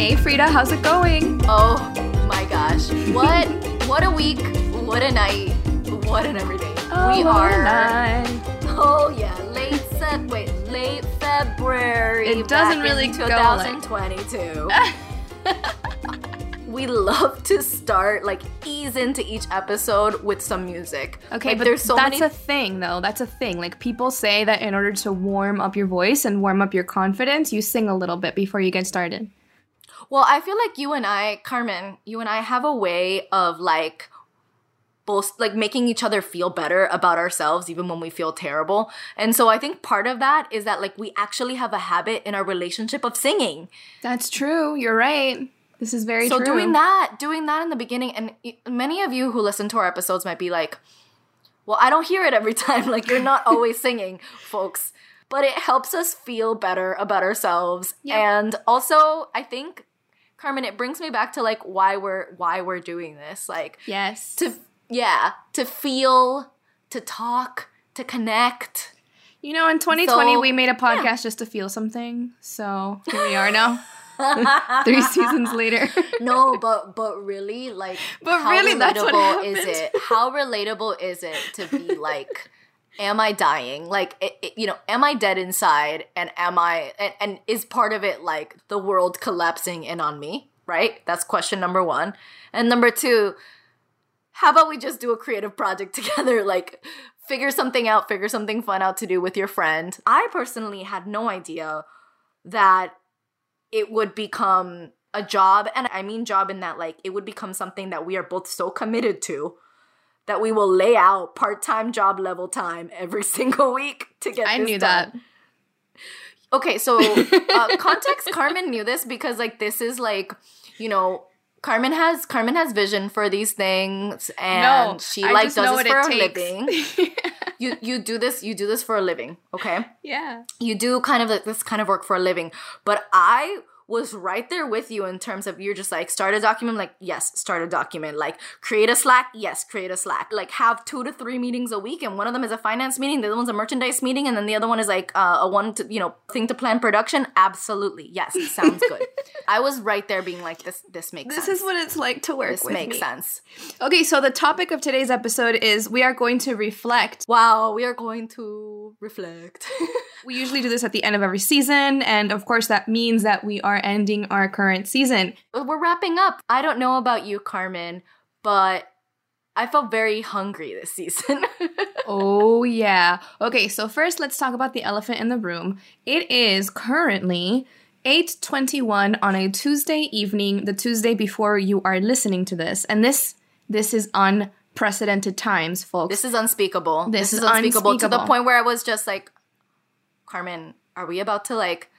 Hey Frida, how's it going? Oh my gosh. What what a week, what a night, what an everyday. Oh, we are. Oh yeah, late Feb wait, late February. It doesn't really in go like- 2022. we love to start like ease into each episode with some music. Okay, Like, but there's so that's many a thing though. That's a thing. Like people say that in order to warm up your voice and warm up your confidence, you sing a little bit before you get started. Well, I feel like you and I, Carmen, you and I have a way of like both like making each other feel better about ourselves even when we feel terrible. And so I think part of that is that like we actually have a habit in our relationship of singing. That's true. You're right. This is very so true. doing that, doing that in the beginning and many of you who listen to our episodes might be like, "Well, I don't hear it every time. Like you're not always singing, folks." But it helps us feel better about ourselves. Yep. And also, I think Carmen, it brings me back to like why we're why we're doing this. Like Yes. to yeah, to feel, to talk, to connect. you know, in 2020 So, we made a podcast just to feel something. So here we are now. Three seasons later. no, but but really, like, But how really, that's what relatable is it? How relatable is it to be like, am I dying? Like, it, it- you know, am I dead inside? And am I? And, and is part of it like the world collapsing in on me? Right. That's question number one. And number two, how about we just do a creative project together? Like, figure something out, figure something fun out to do with your friend. I personally had no idea that it would become a job. And I mean, job in that, like, it would become something that we are both so committed to that we will lay out part time job level time every single week to get I knew done. that. Okay, so uh, context Carmen knew this because like this is like you know Carmen has Carmen has vision for these things and no, she I like does this for a takes. living. You you do this you do this for a living, okay? yeah. You do kind of like this kind of work for a living, but I was right there with you in terms of you're just like start a document like yes start a document. Like create a slack yes create a slack. Like have two to three meetings a week and one of them is a finance meeting the other one's a merchandise meeting and then the other one is like uh, a one to you know thing to plan production. Absolutely. Yes sounds good. I was right there being like this this makes sense. This sense. is what it's like to work this makes me. sense. Okay, so the topic of today's episode is we are going to reflect. wow we are going to reflect We usually do this at the end of every season, and of course, that means that we are ending our current season. we're wrapping up i don't know about you carmen but i felt very hungry this season Oh, yeah. Okay, so first, let's talk about the elephant in the room. It is currently 8:21 on a Tuesday evening, the Tuesday before you are listening to this. And this this is unprecedented times, folks. This is unspeakable. This This, is is unspeakable, to the point where I was just like, Carmen, are we about to like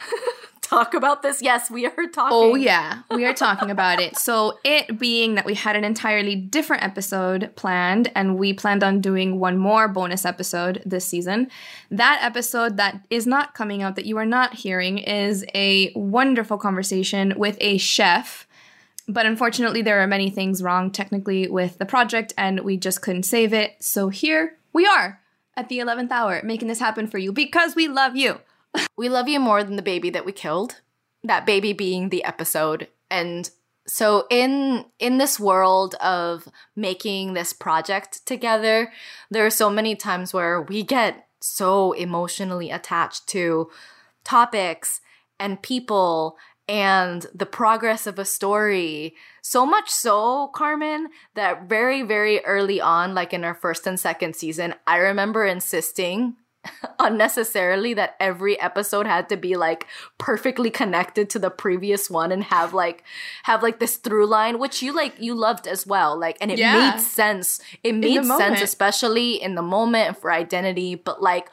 talk about this? Yes, we are talking. Oh, yeah, we are talking about it. So, it being that we had an entirely different episode planned, and we planned on doing one more bonus episode this season, that episode that is not coming out, that you are not hearing, is a wonderful conversation with a chef. But unfortunately, there are many things wrong technically with the project, and we just couldn't save it. So, here we are at the 11th hour making this happen for you because we love you. We love you more than the baby that we killed. That baby being the episode. And so in in this world of making this project together, there are so many times where we get so emotionally attached to topics and people and the progress of a story. So much so, Carmen, that very, very early on, like in our first and second season, I remember insisting unnecessarily that every episode had to be like perfectly connected to the previous one and have like have like this through line which you like you loved as well like and it Yeah. made sense it made sense moment. especially in the moment for identity but like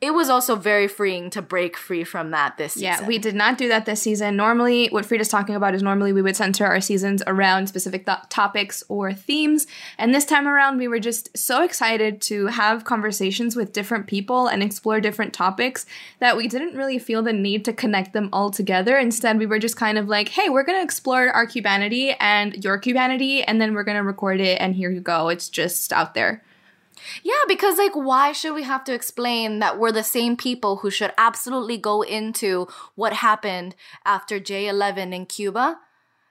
it was also very freeing to break free from that this season. Yeah, we did not do that this season. Normally, what Frida's talking about is normally we would center our seasons around specific th- topics or themes. And this time around, we were just so excited to have conversations with different people and explore different topics that we didn't really feel the need to connect them all together. Instead, we were just kind of like, hey, we're going to explore our cubanity and your cubanity, and then we're going to record it, and here you go. It's just out there. Yeah, because like why should we have to explain that we're the same people who should absolutely go into what happened after J11 in Cuba?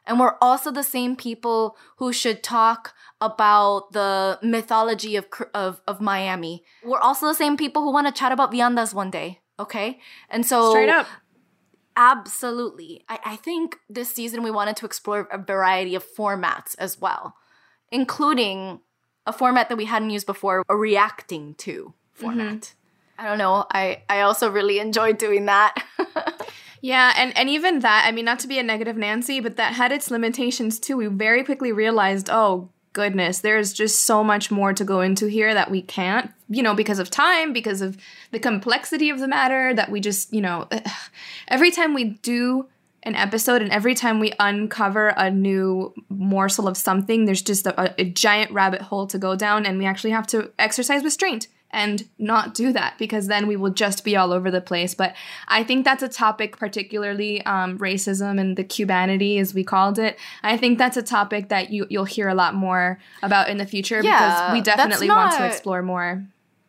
And we're also the same people who should talk about the mythology of of, of Miami. We're also the same people who want to chat about viandas one day, okay? And so Straight up. Absolutely. I, I think this season we wanted to explore a variety of formats as well, including a format that we hadn't used before, a reacting to format. Mm-hmm. I don't know. I, I also really enjoyed doing that. Yeah, and, and even that, I mean, not to be a negative Nancy, but that had its limitations too. We very quickly realized, oh, goodness, there's just so much more to go into here that we can't, you know, because of time, because of the complexity of the matter, that we just, you know, every time we do an episode and every time we uncover a new morsel of something, there's just a, a giant rabbit hole to go down, and we actually have to exercise restraint and not do that because then we will just be all over the place. But I think that's a topic, particularly um, racism and the cubanity, as we called it. I think that's a topic that you you'll hear a lot more about in the future Yeah, because we definitely want to explore more.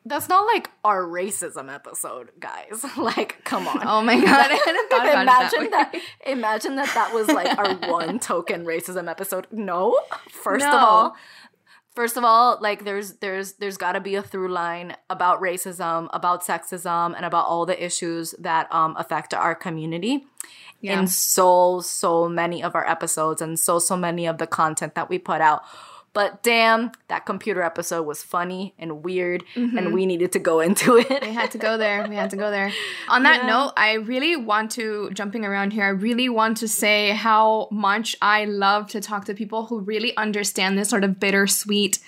That's not like our racism episode, guys. like, come on. Oh my god, I hadn't thought about imagine that, that, imagine that that was like our one token racism episode no first of all first of all like there's there's there's got to be a through line about racism about sexism and about all the issues that um affect our community Yeah. in so so many of our episodes and so so many of the content that we put out but damn that computer episode was funny and weird and mm-hmm. we needed to go into it We had to go there. We had to go there. On that Yeah. note, I really want to, jumping around here, I really want to say how much I love to talk to people who really understand this sort of bittersweet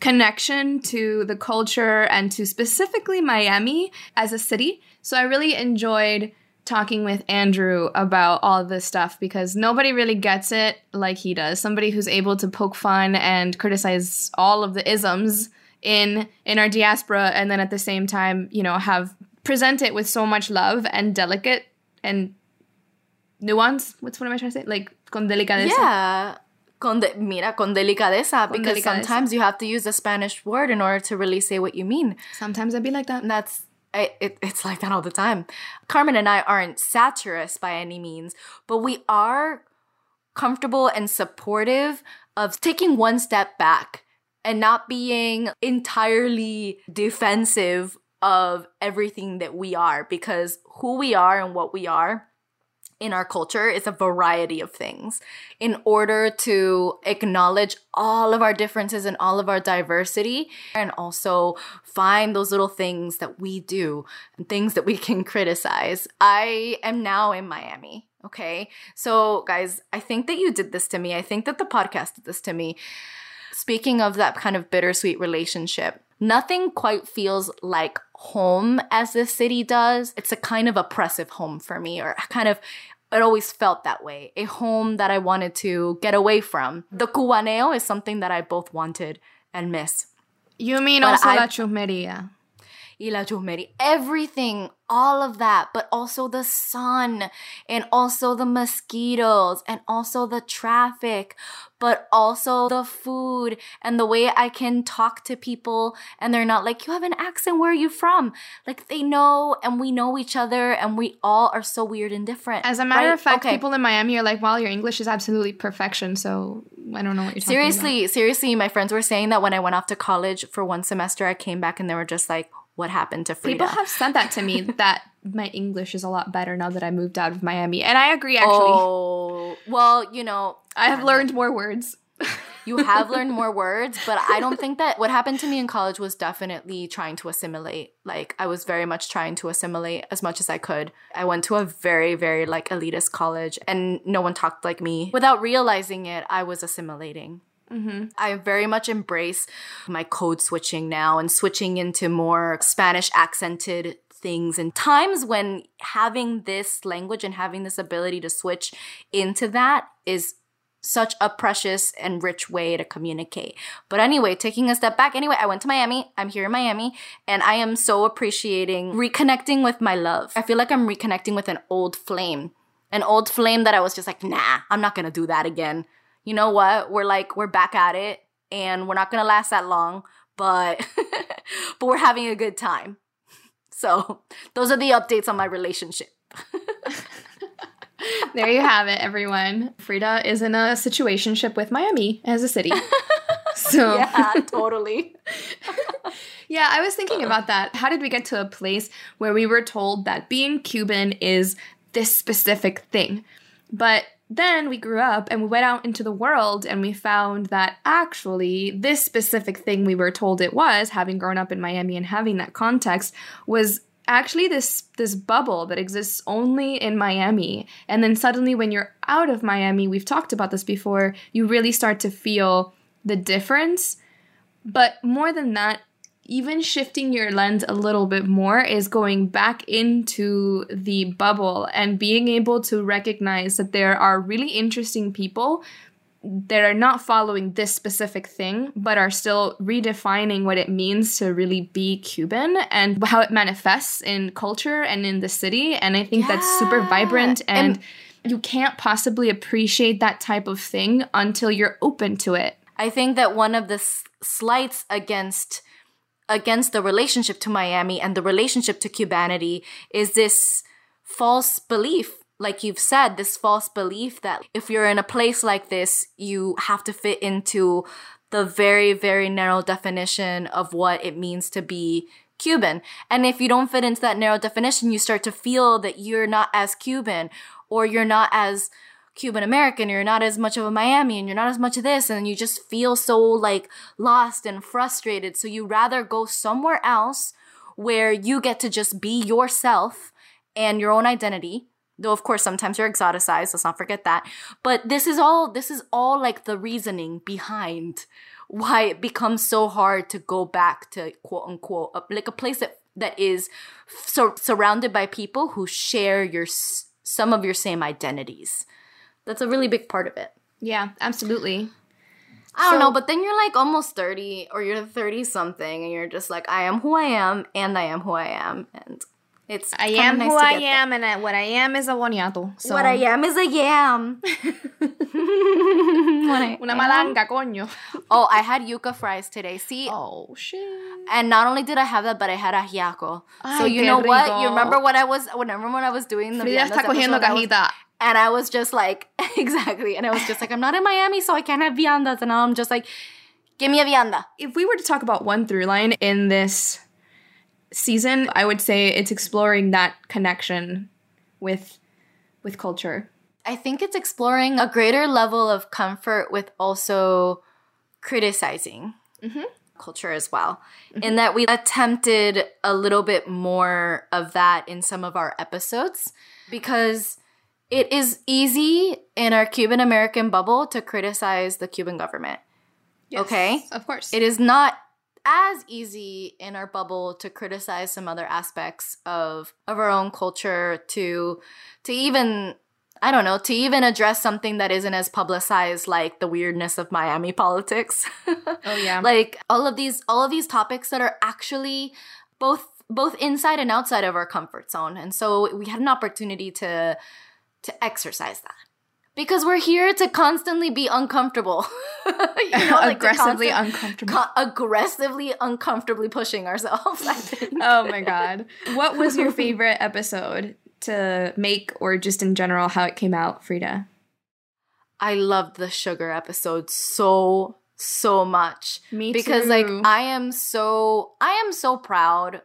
connection to the culture and to specifically Miami as a city. So I really enjoyed talking with Andrew about all this stuff because nobody really gets it like he does. Somebody who's able to poke fun and criticize all of the isms in in our diaspora and then at the same time, you know, have present it with so much love and delicate and nuance. What's what am I trying to say? Like con delicadeza. Yeah. Con de- mira, con delicadeza, because delicadeza. sometimes you have to use a Spanish word in order to really say what you mean. Sometimes I'd be like that. And that's, It, it's like that all the time. Carmen and I aren't satirists by any means, but we are comfortable and supportive of taking one step back and not being entirely defensive of everything that we are because who we are and what we are in our culture is a variety of things. In order to acknowledge all of our differences and all of our diversity, and also find those little things that we do and things that we can criticize. I am now in Miami. Okay. So, guys, I think that you did this to me. I think that the podcast did this to me. Speaking of that kind of bittersweet relationship, nothing quite feels like home as this city does. It's a kind of oppressive home for me, or kind of, it always felt that way. A home that I wanted to get away from. The cubaneo is something that I both wanted and miss. You mean But also I- la chumeria. Y la everything, all of that, but also the sun and also the mosquitoes and also the traffic, but also the food and the way I can talk to people and they're not like, you have an accent, where are you from? Like they know and we know each other and we all are so weird and different. As a matter right? of fact, Okay. people in Miami are like, "Wow, your English is absolutely perfection." So I don't know what you're talking about. Seriously, seriously, my friends were saying that when I went off to college for one semester, I came back and they were just like, what happened to Frida? People have said that to me that my English is a lot better now that I moved out of Miami, and I agree. Actually, Oh, well, you know, I have learned more words. you have learned more words, but I don't think that what happened to me in college was definitely trying to assimilate. Like, I was very much trying to assimilate as much as I could. I went to a very, very like elitist college and no one talked like me. Without realizing it, I was assimilating. Mm-hmm. I very much embrace my code switching now and switching into more Spanish accented things and times when having this language and having this ability to switch into that is such a precious and rich way to communicate. But anyway, taking a step back, anyway, I went to Miami. I'm here in Miami and I am so appreciating reconnecting with my love. I feel like I'm reconnecting with an old flame. An old flame that I was just like, nah, I'm not gonna do that again. You know what? We're like, we're back at it and we're not gonna last that long. but but we're having a good time. So, those are the updates on my relationship. there you have it, everyone. Frida is in a situationship with Miami as a city. So yeah, totally. yeah, I was thinking about that. How did we get to a place where we were told that being Cuban is this specific thing? But then we grew up and we went out into the world and we found that actually this specific thing we were told it was, having grown up in Miami and having that context, was actually this this bubble that exists only in Miami. And then suddenly when you're out of Miami, we've talked about this before, you really start to feel the difference. But more than that, even shifting your lens a little bit more is going back into the bubble and being able to recognize that there are really interesting people that are not following this specific thing, but are still redefining what it means to really be Cuban and how it manifests in culture and in the city. And I think yeah. that's super vibrant and, and you can't possibly appreciate that type of thing until you're open to it. I think that one of the slights against against the relationship to Miami and the relationship to Cubanity is this false belief like you've said, this false belief that if you're in a place like this, you have to fit into the very, very narrow definition of what it means to be Cuban. And if you don't fit into that narrow definition, you start to feel that you're not as Cuban or you're not as Cuban American, you're not as much of a Miami, and you're not as much of this, and you just feel so like lost and frustrated. So you rather go somewhere else where you get to just be yourself and your own identity. Though of course sometimes you're exoticized, let's not forget that. But this is all this is all like the reasoning behind why it becomes so hard to go back to quote unquote like a place that that is so surrounded by people who share your some of your same identities. That's a really big part of it. Yeah, absolutely. I don't so, know, but then you're like almost 30 or you're 30 something and you're just like, I am who I am and I am who I am. And it's I am nice who I am and I, what I am is a boniato. So. What I am is a yam. Una malanga, coño. Oh, I had yuca fries today. See? Oh, shit. And not only did I have that, but I had a ajiaco. so you know rico. what? You remember what I was, remember when I was doing the Frida está cogiendo cajita. And I was just like, exactly. And I was just like, I'm not in Miami, so I can't have viandas. And now I'm just like, give me a vianda. If we were to talk about one through line in this season, I would say it's exploring that connection with with culture. I think it's exploring a greater level of comfort with also criticizing mm-hmm. culture as well. Mm-hmm. In that we attempted a little bit more of that in some of our episodes because it is easy in our Cuban American bubble to criticize the Cuban government. Yes, okay? Of course. It is not as easy in our bubble to criticize some other aspects of of our own culture to to even I don't know, to even address something that isn't as publicized like the weirdness of Miami politics. oh yeah. like all of these all of these topics that are actually both both inside and outside of our comfort zone. And so we had an opportunity to to exercise that because we're here to constantly be uncomfortable. you know, like aggressively constant, uncomfortable. Co- aggressively uncomfortably pushing ourselves. oh my god. What was your favorite episode to make or just in general how it came out, Frida? I loved the sugar episode so so much. Me because too. like I am so I am so proud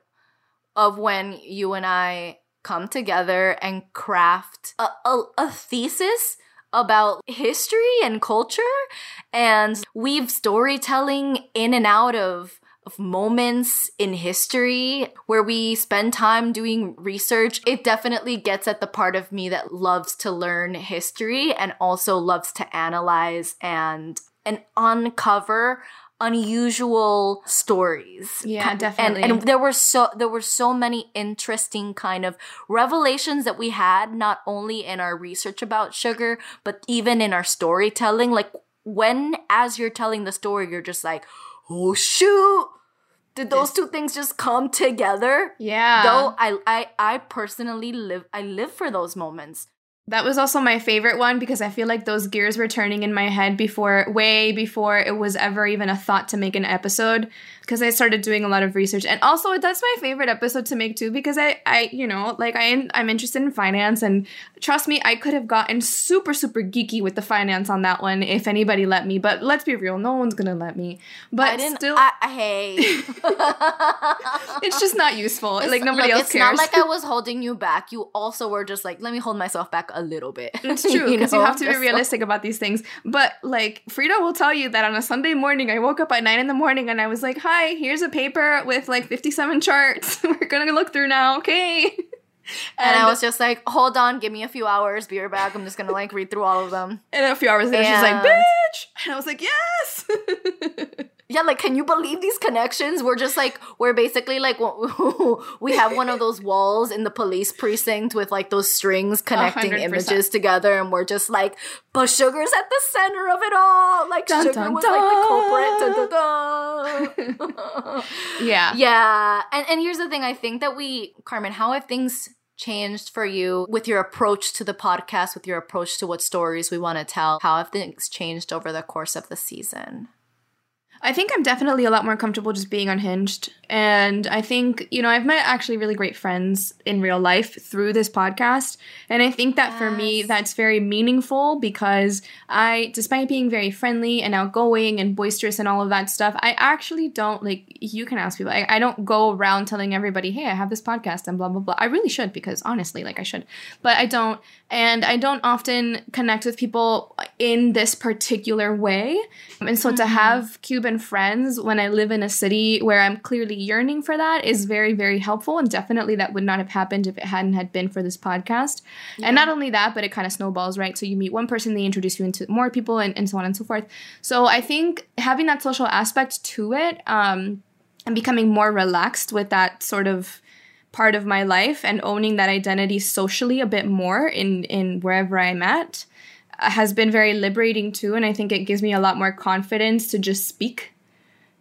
of when you and I come together and craft a, a, a thesis about history and culture and weave storytelling in and out of of moments in history where we spend time doing research, it definitely gets at the part of me that loves to learn history and also loves to analyze and and uncover unusual stories. Yeah, definitely. And, and there were so there were so many interesting kind of revelations that we had not only in our research about sugar, but even in our storytelling. Like when as you're telling the story, you're just like, oh shoot. Did those two things just come together? Yeah. Though I I I personally live I live for those moments That was also my favorite one because I feel like those gears were turning in my head before, way before it was ever even a thought to make an episode. Because I started doing a lot of research, and also that's my favorite episode to make too. Because I, I, you know, like I, I'm interested in finance, and trust me, I could have gotten super, super geeky with the finance on that one if anybody let me. But let's be real, no one's gonna let me. But I didn't. still, I, hey, it's just not useful. It's- like nobody look, else it's cares. It's not like I was holding you back. You also were just like, let me hold myself back a little bit. It's true because you, know? have to be realistic about these things. But like Frida will tell you that on a Sunday morning, I woke up at nine in the morning and I was like, "Hi, here's a paper with like 57 charts. We're gonna look through now, okay?" And, I was just like, hold on, give me a few hours, be right back. I'm just gonna like read through all of them. and a few hours later, she's like, "Bitch," and I was like, "Yes." Yeah, like, can you believe these connections? We're just like, we're basically like, we have one of those walls in the police precinct with like those strings connecting hundred percent. images together, and we're just like, but Sugar's at the center of it all. Like, Dun, Sugar dun, was dun. like the culprit. Yeah. Yeah. And and here's the thing, I think that we Carmen, how have things changed for you with your approach to the podcast, with your approach to what stories we want to tell? How have things changed over the course of the season? I think I'm definitely a lot more comfortable just being unhinged. And I think, you know, I've met actually really great friends in real life through this podcast. And I think that for me, that's very meaningful because I, despite being very friendly and outgoing and boisterous and all of that stuff, I actually don't, like, you can ask people, I, I don't go around telling everybody, hey, I have this podcast and blah, blah, blah. I really should because honestly, like, I should. But I don't. And I don't often connect with people in this particular way. And so to mm-hmm. have Cuban friends when I live in a city where I'm clearly yearning for that is very, very helpful. And definitely that would not have happened if it hadn't had been for this podcast. And not only that, but it kind of snowballs, right? So you meet one person, they introduce you into more people and, and so on and so forth. So I think having that social aspect to it, um, and becoming more relaxed with that sort of part of my life and owning that identity socially a bit more in in wherever I'm at has been very liberating too and I think it gives me a lot more confidence to just speak.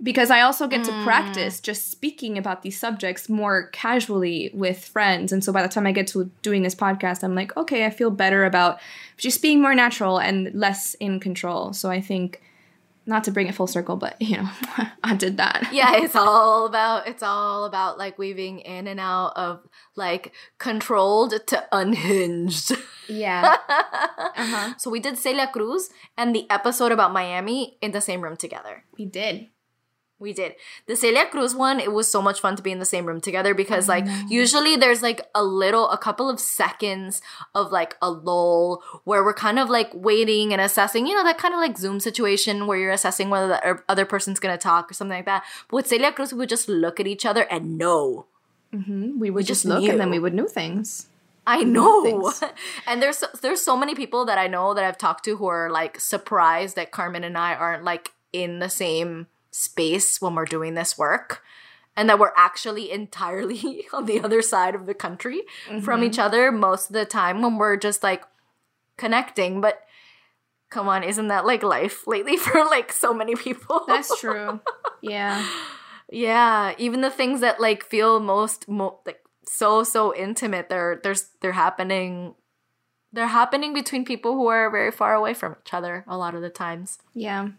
Because I also get to hmm. practice just speaking about these subjects more casually with friends and so by the time I get to doing this podcast I'm like okay I feel better about just being more natural and less in control. So I think not to bring it full circle but you know I did that yeah, it's all about it's all about like weaving in and out of like controlled to unhinged. yeah uh-huh So we did Celia Cruz and the episode about Miami in the same room together. we did We did. The Celia Cruz one, it was so much fun to be in the same room together because like usually there's like a little a couple of seconds of like a lull where we're kind of like waiting and assessing, you know, that kind of like Zoom situation where you're assessing whether the er- other person's gonna talk or something like that. But with Celia Cruz, we would just look at each other and know. hmm we would just just look and then we would know things I know. and there's there's so many people that I know that I've talked to who are like surprised that Carmen and I aren't like in the same space when we're doing this work and that we're actually entirely on the other side of the country from mm-hmm. each other most of the time when we're just like connecting but come on isn't that like life lately for like so many people That's true. yeah. yeah, even the things that like feel most mo- like so so intimate, they're there's they're happening they're happening between people who are very far away from each other a lot of the times. Yeah.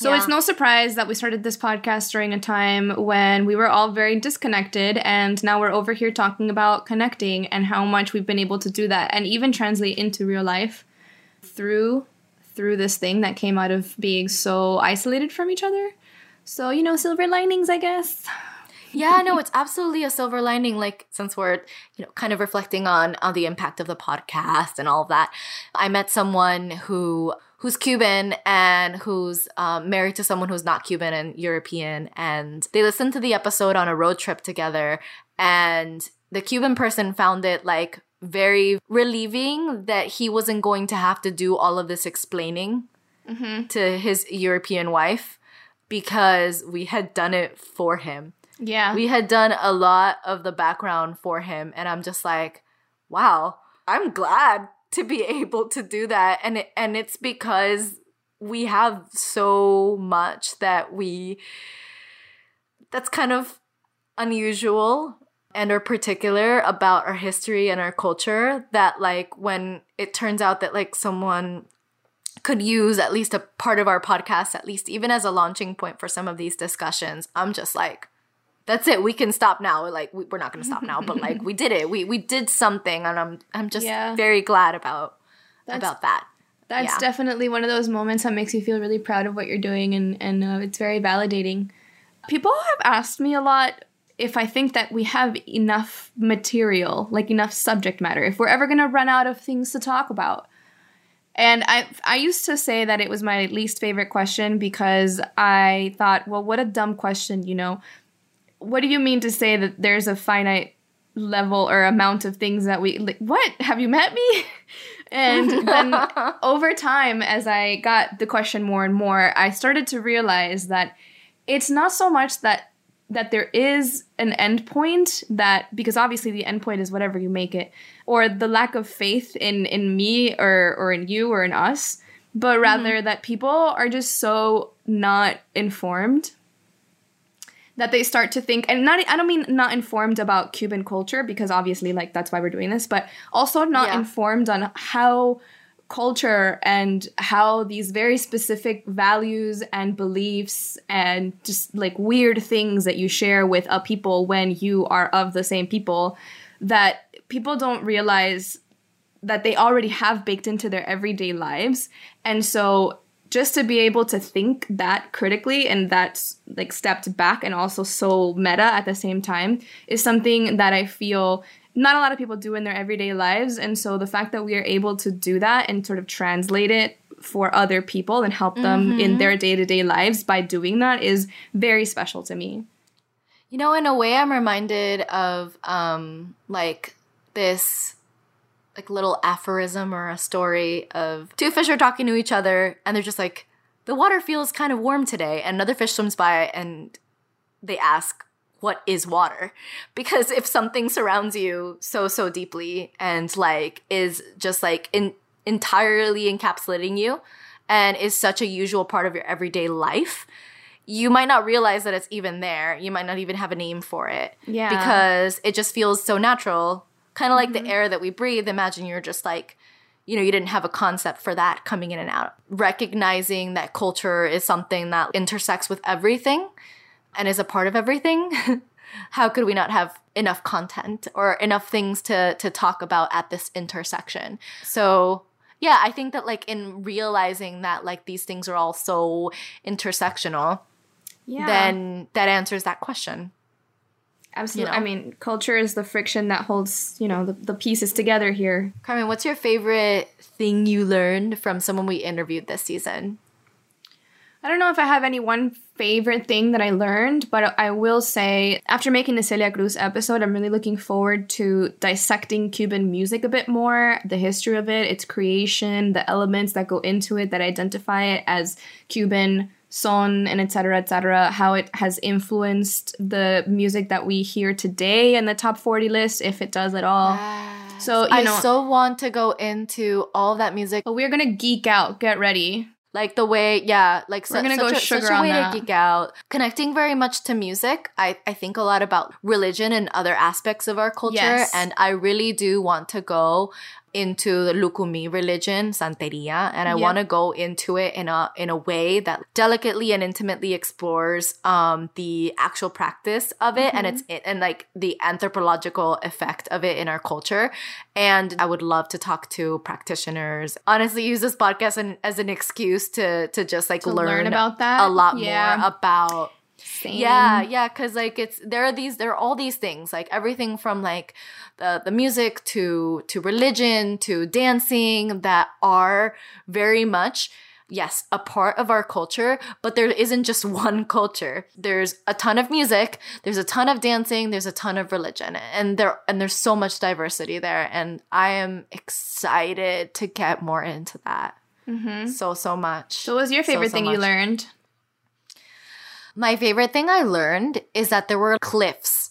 So Yeah. it's no surprise that we started this podcast during a time when we were all very disconnected, and now we're over here talking about connecting and how much we've been able to do that and even translate into real life through through this thing that came out of being so isolated from each other. So, you know, silver linings, I guess. Yeah, no, it's absolutely a silver lining. Like since we're you know kind of reflecting on on the impact of the podcast and all of that, I met someone who who's Cuban and who's um, married to someone who's not Cuban and European, and they listened to the episode on a road trip together, and the Cuban person found it like very relieving that he wasn't going to have to do all of this explaining to his European wife because we had done it for him Yeah. we had done a lot of the background for him and i'm just like wow i'm glad to be able to do that. And it, and it's because we have so much that we that's kind of unusual and are particular about our history and our culture that like when it turns out that like someone could use at least a part of our podcast at least even as a launching point for some of these discussions i'm just like that's it we can stop now like we, are not going to stop now but like we did it we we did something and i'm i'm just Yeah. very glad about That's- about that That's Yeah. definitely one of those moments that makes you feel really proud of what you're doing, and and uh, it's very validating. People have asked me a lot if I think that we have enough material, like enough subject matter, if we're ever gonna run out of things to talk about. And I I used to say that it was my least favorite question because I thought, well, what a dumb question, you know. What do you mean to say that there's a finite level or amount of things that we like, what? Have you met me? And then over time as i got the question more and more i started to realize that it's not so much that that there is an endpoint that because obviously the endpoint is whatever you make it or the lack of faith in in me or or in you or in us but mm-hmm. rather that people are just so not informed that they start to think and not I don't mean not informed about Cuban culture because obviously like that's why we're doing this, but also not Yeah. informed on how culture and how these very specific values and beliefs and just like weird things that you share with a people when you are of the same people that people don't realize that they already have baked into their everyday lives. And so just to be able to think that critically and that's like stepped back and also so meta at the same time is something that I feel not a lot of people do in their everyday lives. And so the fact that we are able to do that and sort of translate it for other people and help them in their day to day lives by doing that is very special to me. You know, in a way, I'm reminded of um, like this like little aphorism or a story of two fish are talking to each other, and they're just like, "The water feels kind of warm today," and another fish swims by, and they ask, "What is water?" Because if something surrounds you so so deeply and like is just like in entirely encapsulating you, and is such a usual part of your everyday life you might not realize that it's even there. You might not even have a name for it. Yeah. Because it just feels so natural. Kind of like the mm-hmm. air that we breathe. Imagine you're just like, you know, you didn't have a concept for that coming in and out. Recognizing that culture is something that intersects with everything and is a part of everything. How could we not have enough content or enough things to to talk about at this intersection? So yeah, I think that like in realizing that like these things are all so intersectional, Yeah. then that answers that question. Absolutely. you know. I mean, culture is the friction that holds, you know, the, the pieces together here. Carmen, what's your favorite thing you learned from someone we interviewed this season? I don't know if I have any one favorite thing that I learned, but I will say after making the Celia Cruz episode, I'm really looking forward to dissecting Cuban music a bit more, the history of it, its creation, the elements that go into it that identify it as Cuban son and etc etc how it has influenced the music that we hear today in the top 40 list if it does at all so you I know so want to go into all that music, but we're gonna geek out get ready like the way, yeah, like We're su- gonna such go a, sugar such a way that. to geek out. Connecting very much to music, I I think a lot about religion and other aspects of our culture, Yes. and I really do want to go into the Lukumi religion, Santeria, and I Yep. want to go into it in a in a way that delicately and intimately explores um, the actual practice of it and Mm-hmm. its and like the anthropological effect of it in our culture. And I would love to talk to practitioners. Honestly, use this podcast an, as an excuse to to just like To learn, learn about that? a lot Yeah. more about Same. yeah, yeah, because like it's there are these there are all these things like everything from like the the music to to religion to dancing that are very much yes a part of our culture but there isn't just one culture. There's a ton of music there's a ton of dancing there's a ton of religion and there and there's so much diversity there and i am excited to get more into that. Mm-hmm. So so much. So, what was your favorite so thing you learned? My favorite thing I learned is that there were cliffs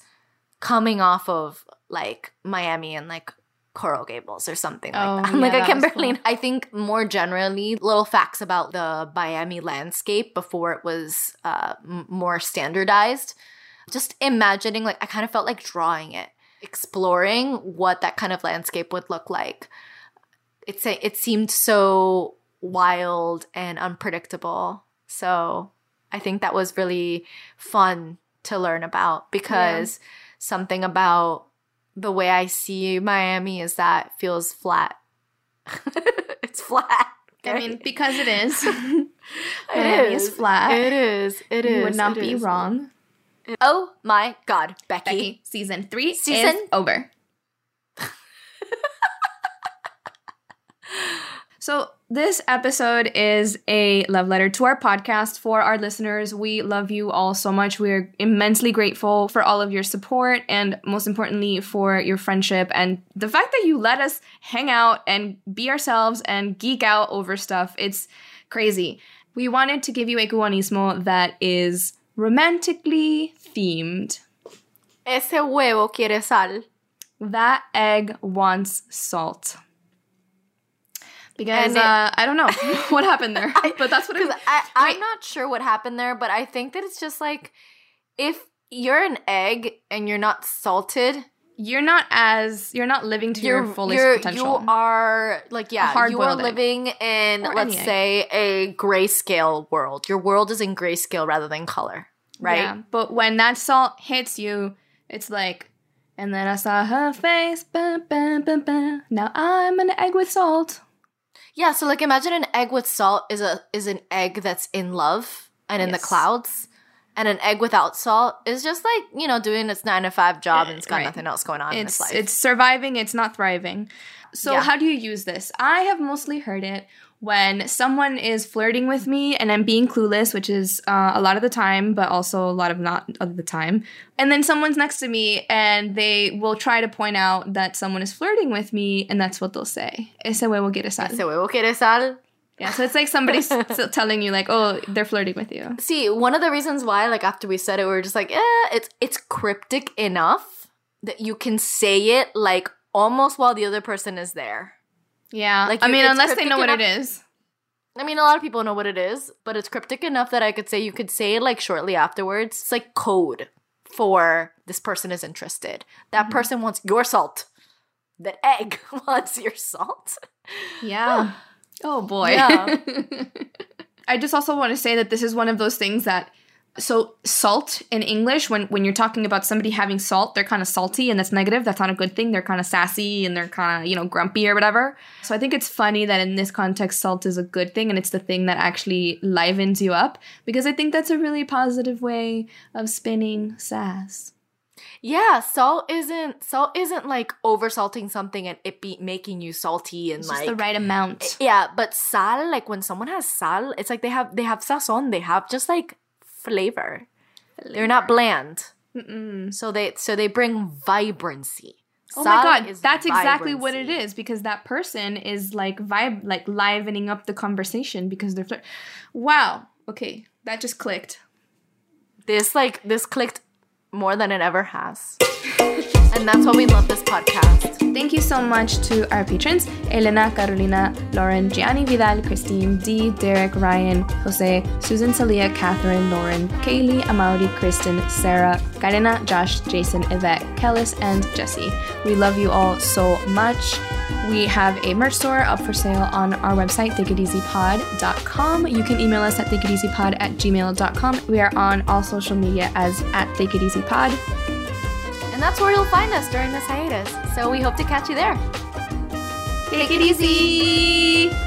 coming off of like Miami and like Coral Gables or something Oh, like that. yeah, like I can barely. cool. I think more generally, little facts about the Miami landscape before it was uh, m- more standardized. just imagining, like, I kind of felt like drawing it, exploring what that kind of landscape would look like. It's a, it seemed so wild and unpredictable. So I think that was really fun to learn about because yeah. something about the way I see Miami is that feels flat. it's flat. Okay? I mean, because it is. Miami is. is flat. It is. It is. You would not it be is. wrong. Oh my God, Becky. Becky, season three season is over. so this episode is a love letter to our podcast for our listeners. We love you all so much. We're immensely grateful for all of your support and most importantly for your friendship and the fact that you let us hang out and be ourselves and geek out over stuff. It's crazy. We wanted to give you a guanismo that is romantically themed. Ese huevo quiere sal. That egg wants salt because uh, I don't know what happened there, but that's what it. I, I'm not sure what happened there, but I think that it's just like if you're an egg and you're not salted, you're not as you're not living to your fullest potential. You are like yeah, you are living in or let's say egg. a grayscale world. Your world is in grayscale rather than color, right? Yeah, but when that salt hits you, it's like. And then I saw her face. Bah, bah, bah, now I'm an egg with salt. Yeah, so like imagine an egg with salt is a is an egg that's in love and in yes. the clouds. And an egg without salt is just like, you know, doing its nine to five job and it's got right. nothing else going on it's, in its life. It's surviving, it's not thriving. So yeah. how do you use this? I have mostly heard it when someone is flirting with me and I'm being clueless, which is uh, a lot of the time, but also a lot of not of the time. And then someone's next to me and they will try to point out that someone is flirting with me, and that's what they'll say. Ese huevo quiere sal. Ese huevo quiere sal. Yeah, so it's like somebody's telling you like, oh, they're flirting with you. See, one of the reasons why, like after we said it, we are just like, eh, it's it's cryptic enough that you can say it like almost while the other person is there. Yeah. Like I mean, unless they know enough, what it is. I mean, a lot of people know what it is, but it's cryptic enough that I could say you could say it like shortly afterwards. It's like code for this person is interested. That mm-hmm. person wants your salt. That egg wants your salt. Yeah. oh boy. Yeah. I just also want to say that this is one of those things that so salt in english when when you're talking about somebody having salt they're kind of salty and that's negative. That's not a good thing. They're kind of sassy and they're kind of you know grumpy or whatever. So i think it's funny that in this context salt is a good thing and it's the thing that actually livens you up because i think that's a really positive way of spinning sass. Yeah, salt isn't salt isn't like over salting something and it be making you salty and it's like the right amount. Yeah, but sal, like when someone has sal, it's like they have they have sazon, they have just like flavor. flavor. They're not bland. Mm-mm. So they so they bring vibrancy. Oh my god, that's vibrancy. exactly what it is because that person is like vibe like livening up the conversation because they're fl- wow. Okay, that just clicked. This like this clicked more than it ever has. And that's why we love this podcast. Thank you so much to our patrons Elena, Carolina, Lauren, Gianni Vidal, Christine, Dee, Derek, Ryan, Jose, Susan Salia, Catherine, Lauren, Kaylee, Amaury, Kristen, Sarah, Karina, Josh, Jason, Yvette, Kellis, and Jesse. We love you all so much. We have a merch store up for sale on our website, teikirisipod.com. You can email us at teikirisipod at gmail.com. We are on all social media as at teikirisipod. That's where you'll find us during this hiatus. So we hope to catch you there. Take it easy.